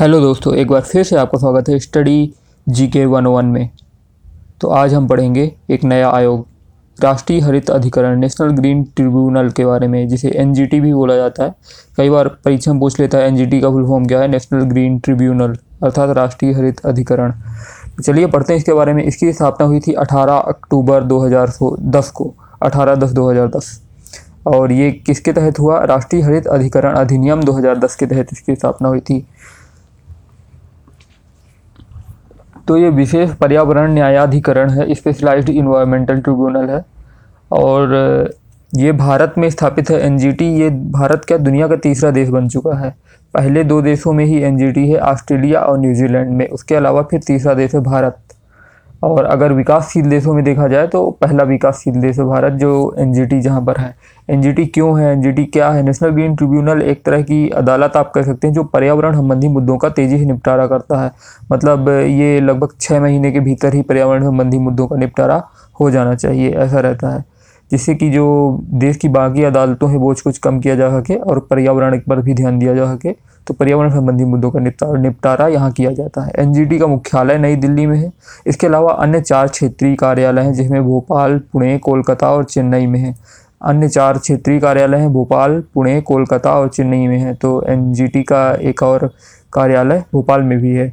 Hello दोस्तों, एक बार फिर से आपका स्वागत है स्टडी जी के वन वन में। तो आज हम पढ़ेंगे एक नया आयोग, राष्ट्रीय हरित अधिकरण, नेशनल ग्रीन ट्रिब्यूनल के बारे में, जिसे एनजीटी भी बोला जाता है। कई बार परीक्षा पूछ लेता है, एनजीटी का फुल फॉर्म क्या है? नेशनल ग्रीन ट्रिब्यूनल, अर्थात राष्ट्रीय हरित अधिकरण। चलिए पढ़ते हैं इसके बारे में। इसकी स्थापना हुई थी 18 अक्टूबर 2010 को 18 दस 2010 और ये किसके तहत हुआ? राष्ट्रीय हरित अधिकरण अधिनियम 2010 के तहत इसकी स्थापना हुई थी। तो ये विशेष पर्यावरण न्यायाधिकरण है स्पेशलाइज्ड इन्वायरमेंटल ट्रिब्यूनल है। और, ये भारत में स्थापित है एनजीटी ये भारत क्या दुनिया का तीसरा देश बन चुका है? पहले दो देशों में ही एनजीटी है, ऑस्ट्रेलिया और न्यूजीलैंड में। उसके अलावा फिर तीसरा देश है भारत। और अगर विकासशील देशों में देखा जाए तो पहला विकासशील देश है भारत, जो एन जी टी जहाँ पर है। एन जी टी क्यों है? एन जी टी क्या है? नेशनल ग्रीन ट्रिब्यूनल एक तरह की अदालत आप कह सकते हैं, जो पर्यावरण संबंधी मुद्दों का तेज़ी से निपटारा करता है। मतलब ये लगभग छः महीने के भीतर ही पर्यावरण संबंधी मुद्दों का निपटारा हो जाना चाहिए, ऐसा रहता है। जिससे कि जो देश की बाकी अदालतों है बोझ कुछ कम किया जा सके और पर्यावरण पर भी ध्यान दिया जा सके तो पर्यावरण संबंधी मुद्दों का निपटारा निपटारा यहाँ किया जाता है। एनजीटी का मुख्यालय नई दिल्ली में है। इसके अलावा अन्य चार क्षेत्रीय कार्यालय हैं, जिसमें भोपाल, पुणे, कोलकाता और चेन्नई में है। अन्य चार क्षेत्रीय कार्यालय हैं, भोपाल, पुणे, कोलकाता और चेन्नई में है तो एनजीटी का एक और कार्यालय भोपाल में भी है।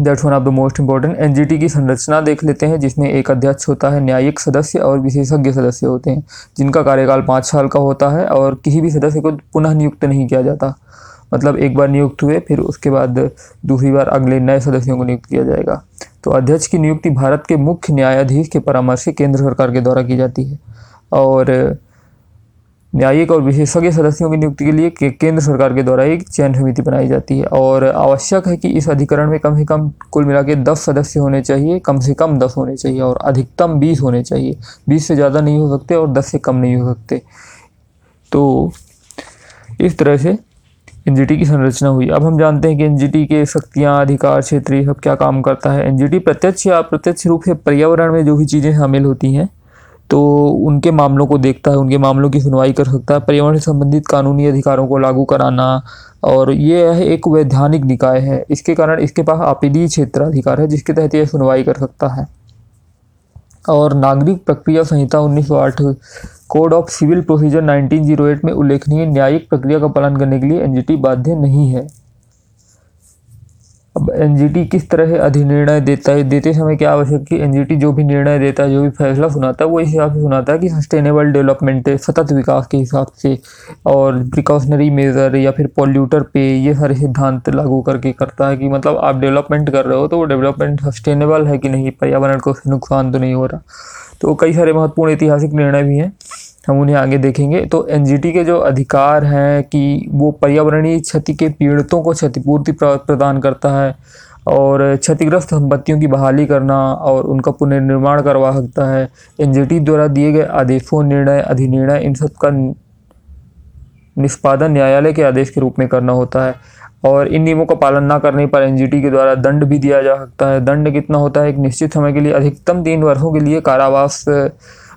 That's one of the most important N की संरचना देख लेते हैं, जिसमें एक अध्यक्ष होता है, न्यायिक सदस्य और विशेषज्ञ सदस्य होते हैं, जिनका कार्यकाल पाँच साल का होता है और किसी भी सदस्य को पुनः नियुक्त नहीं किया जाता। मतलब एक बार नियुक्त हुए, फिर उसके बाद दूसरी बार अगले नए सदस्यों को नियुक्त किया जाएगा। तो अध्यक्ष की नियुक्ति भारत के मुख्य न्यायाधीश के परामर्श केंद्र सरकार के द्वारा की जाती है। और न्यायिक और विशेषज्ञ सदस्यों की नियुक्ति के लिए के केंद्र सरकार के द्वारा एक चयन समिति बनाई जाती है और आवश्यक है कि इस अधिकरण में कम से कम कुल मिला के दस सदस्य होने चाहिए, कम से कम दस होने चाहिए और अधिकतम बीस होने चाहिए। बीस से ज़्यादा नहीं हो सकते और दस से कम नहीं हो सकते। तो इस तरह से एन की संरचना हुई। अब हम जानते हैं कि एनजीटी के शक्तियाँ, अधिकार क्षेत्र सब क्या काम करता है? एनजीटी प्रत्यक्ष या अप्रत्यक्ष रूप से पर्यावरण में जो भी चीज़ें शामिल होती हैं तो उनके मामलों को देखता है, उनके मामलों की सुनवाई कर सकता है, पर्यावरण से संबंधित कानूनी अधिकारों को लागू कराना और ये एक वैधानिक निकाय है। इसके कारण इसके पास आपीली क्षेत्राधिकार है, जिसके तहत यह सुनवाई कर सकता है। और नागरिक प्रक्रिया संहिता 1908 कोड ऑफ़ सिविल प्रोसीजर 1908 में उल्लेखनीय न्यायिक प्रक्रिया का पालन करने के लिए एनजीटी बाध्य नहीं है। अब एनजीटी किस तरह से अधिनिर्णय देता है? देते समय क्या आवश्यक कि एन जो भी निर्णय देता है, जो भी फैसला सुनाता है, वो इस हिसाब से सुनाता है कि सस्टेनेबल डेवलपमेंट सतत विकास के हिसाब से और प्रिकॉशनरी मेज़र या फिर पॉल्यूटर पे ये सारे सिद्धांत लागू करके करता है कि मतलब आप डेवलपमेंट कर रहे हो तो वो डेवलपमेंट सस्टेनेबल है कि नहीं? पर्यावरण को नुकसान तो नहीं हो रहा। तो कई सारे महत्वपूर्ण ऐतिहासिक निर्णय भी हैं। हम उन्हें आगे देखेंगे। तो एनजीटी के जो अधिकार हैं कि वो पर्यावरणीय क्षति के पीड़ितों को क्षतिपूर्ति प्रदान करता है और क्षतिग्रस्त संपत्तियों की बहाली करना और उनका पुनर्निर्माण करवा सकता है। एनजीटी द्वारा दिए गए आदेशों, निर्णय अधिनिर्णय इन सब का निष्पादन न्यायालय के आदेश के रूप में करना होता है और इन नियमों का पालन ना करने पर एनजीटी के द्वारा दंड भी दिया जा सकता है। दंड कितना होता है? एक निश्चित समय के लिए, अधिकतम तीन वर्षों के लिए कारावास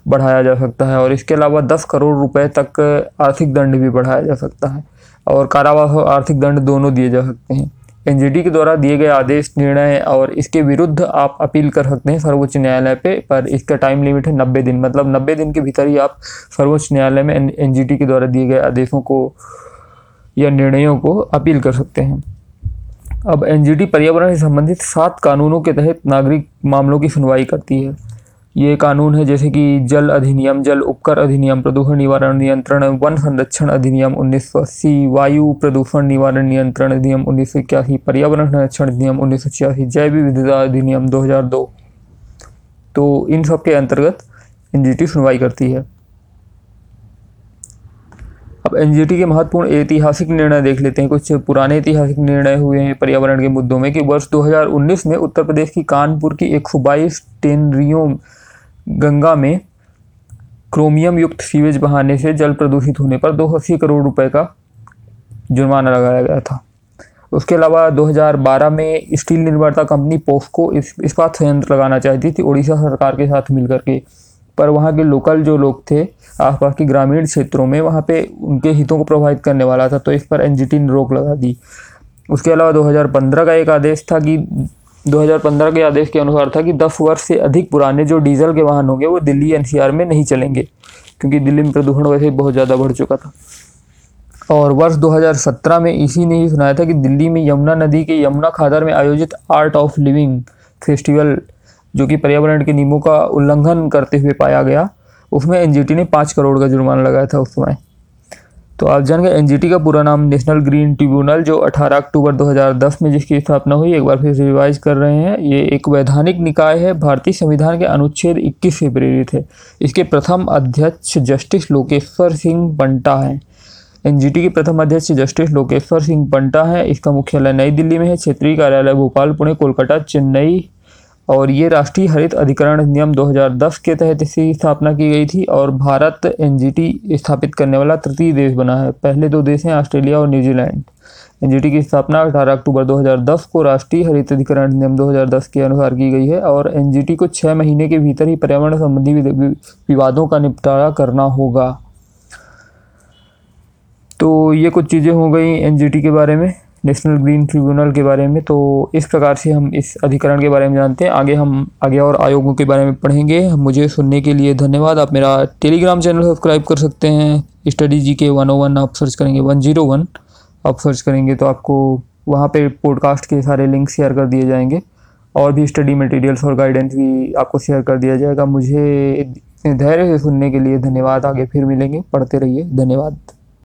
बढ़ाया जा सकता है और इसके अलावा दस करोड़ रुपए तक आर्थिक दंड भी बढ़ाया जा सकता है और कारावास और आर्थिक दंड दोनों दिए जा सकते हैं। एनजीटी के द्वारा दिए गए आदेश, निर्णय और इसके विरुद्ध आप अपील कर सकते हैं सर्वोच्च न्यायालय पे, पर इसका टाइम लिमिट है नब्बे दिन। मतलब नब्बे दिन के भीतर ही आप सर्वोच्च न्यायालय में एनजीटी के द्वारा दिए गए आदेशों को या निर्णयों को अपील कर सकते हैं। अब एनजीटी पर्यावरण से संबंधित सात कानूनों के तहत नागरिक मामलों की सुनवाई करती है। ये कानून है जैसे कि जल अधिनियम, जल उपकर अधिनियम, प्रदूषण निवारण नियंत्रण, वन संरक्षण अधिनियम उन्नीस सौ अस्सी, वायु प्रदूषण निवारण नियंत्रण अधिनियम उन्नीस सौ इक्यासी, पर्यावरण संरक्षण अधिनियम उन्नीस सौ छियासी, जैव विविधता अधिनियम 2002 तो इन सब के अंतर्गत एनजीटी सुनवाई करती है। अब एन के महत्वपूर्ण ऐतिहासिक निर्णय देख लेते हैं। कुछ पुराने ऐतिहासिक निर्णय हुए हैं पर्यावरण के मुद्दों में कि वर्ष 2019 में उत्तर प्रदेश की कानपुर की एक सौ बाईस टेनरियों गंगा में क्रोमियम युक्त सीवेज बहाने से जल प्रदूषित होने पर दो करोड़ रुपए का जुर्माना लगाया गया था। उसके अलावा 2012 में स्टील निर्माता कंपनी पोस्को इस इस्पात संयंत्र लगाना चाहती थी। उड़ीसा सरकार के साथ मिलकर के, पर वहाँ के लोकल जो लोग थे, आसपास के ग्रामीण क्षेत्रों में वहाँ पे उनके हितों को प्रभावित करने वाला था तो इस पर एनजीटी ने रोक लगा दी। उसके अलावा 2015 का एक आदेश था कि 2015 के आदेश के अनुसार था कि 10 वर्ष से अधिक पुराने जो डीजल के वाहन होंगे, वो दिल्ली एनसीआर में नहीं चलेंगे, क्योंकि दिल्ली में प्रदूषण वैसे बहुत ज़्यादा बढ़ चुका था। और वर्ष 2017 में इसी ने ही सुनाया था कि दिल्ली में यमुना नदी के यमुना खादर में आयोजित आर्ट ऑफ़ लिविंग फेस्टिवल, जो कि पर्यावरण के नियमों का उल्लंघन करते हुए पाया गया, उसमें एनजीटी ने पाँच करोड़ का जुर्माना लगाया था उस समय। तो आप जान गए एनजीटी का पूरा नाम नेशनल ग्रीन ट्रिब्यूनल जो 18 अक्टूबर 2010 में जिसकी स्थापना हुई, एक बार फिर रिवाइज कर रहे हैं। ये एक वैधानिक निकाय है, भारतीय संविधान के अनुच्छेद 21 से प्रेरित है। इसके प्रथम अध्यक्ष जस्टिस लोकेश्वर सिंह बंटा हैं। एनजीटी के प्रथम अध्यक्ष जस्टिस लोकेश्वर सिंह बंटा है। इसका मुख्यालय नई दिल्ली में है। क्षेत्रीय कार्यालय भोपाल, पुणे, कोलकाता, चेन्नई और ये राष्ट्रीय हरित अधिकरण नियम 2010 के तहत इसकी स्थापना की गई थी और भारत एनजीटी स्थापित करने वाला तृतीय देश बना है। पहले दो देश हैं, ऑस्ट्रेलिया और न्यूजीलैंड। एनजीटी की स्थापना 18 अक्टूबर 2010 को राष्ट्रीय हरित अधिकरण नियम 2010 के अनुसार की गई है और एनजीटी को छः महीने के भीतर ही पर्यावरण संबंधी विवादों का निपटारा करना होगा। तो ये कुछ चीज़ें हो गई एनजीटी के बारे में। नेशनल ग्रीन ट्रिब्यूनल के बारे में तो इस प्रकार से हम इस अधिकरण के बारे में जानते हैं। आगे हम, आगे और आयोगों के बारे में पढ़ेंगे। मुझे सुनने के लिए धन्यवाद। आप मेरा टेलीग्राम चैनल सब्सक्राइब कर सकते हैं। Study G K one O one आप सर्च करेंगे वन ज़ीरो वन आप सर्च करेंगे तो आपको वहाँ पर पॉडकास्ट के सारे लिंक शेयर कर दिए जाएँगे। और भी स्टडी मटेरियल्स और गाइडेंस भी आपको शेयर कर दिया जाएगा। मुझे धैर्य से सुनने के लिए धन्यवाद। आगे फिर मिलेंगे। पढ़ते रहिए। धन्यवाद।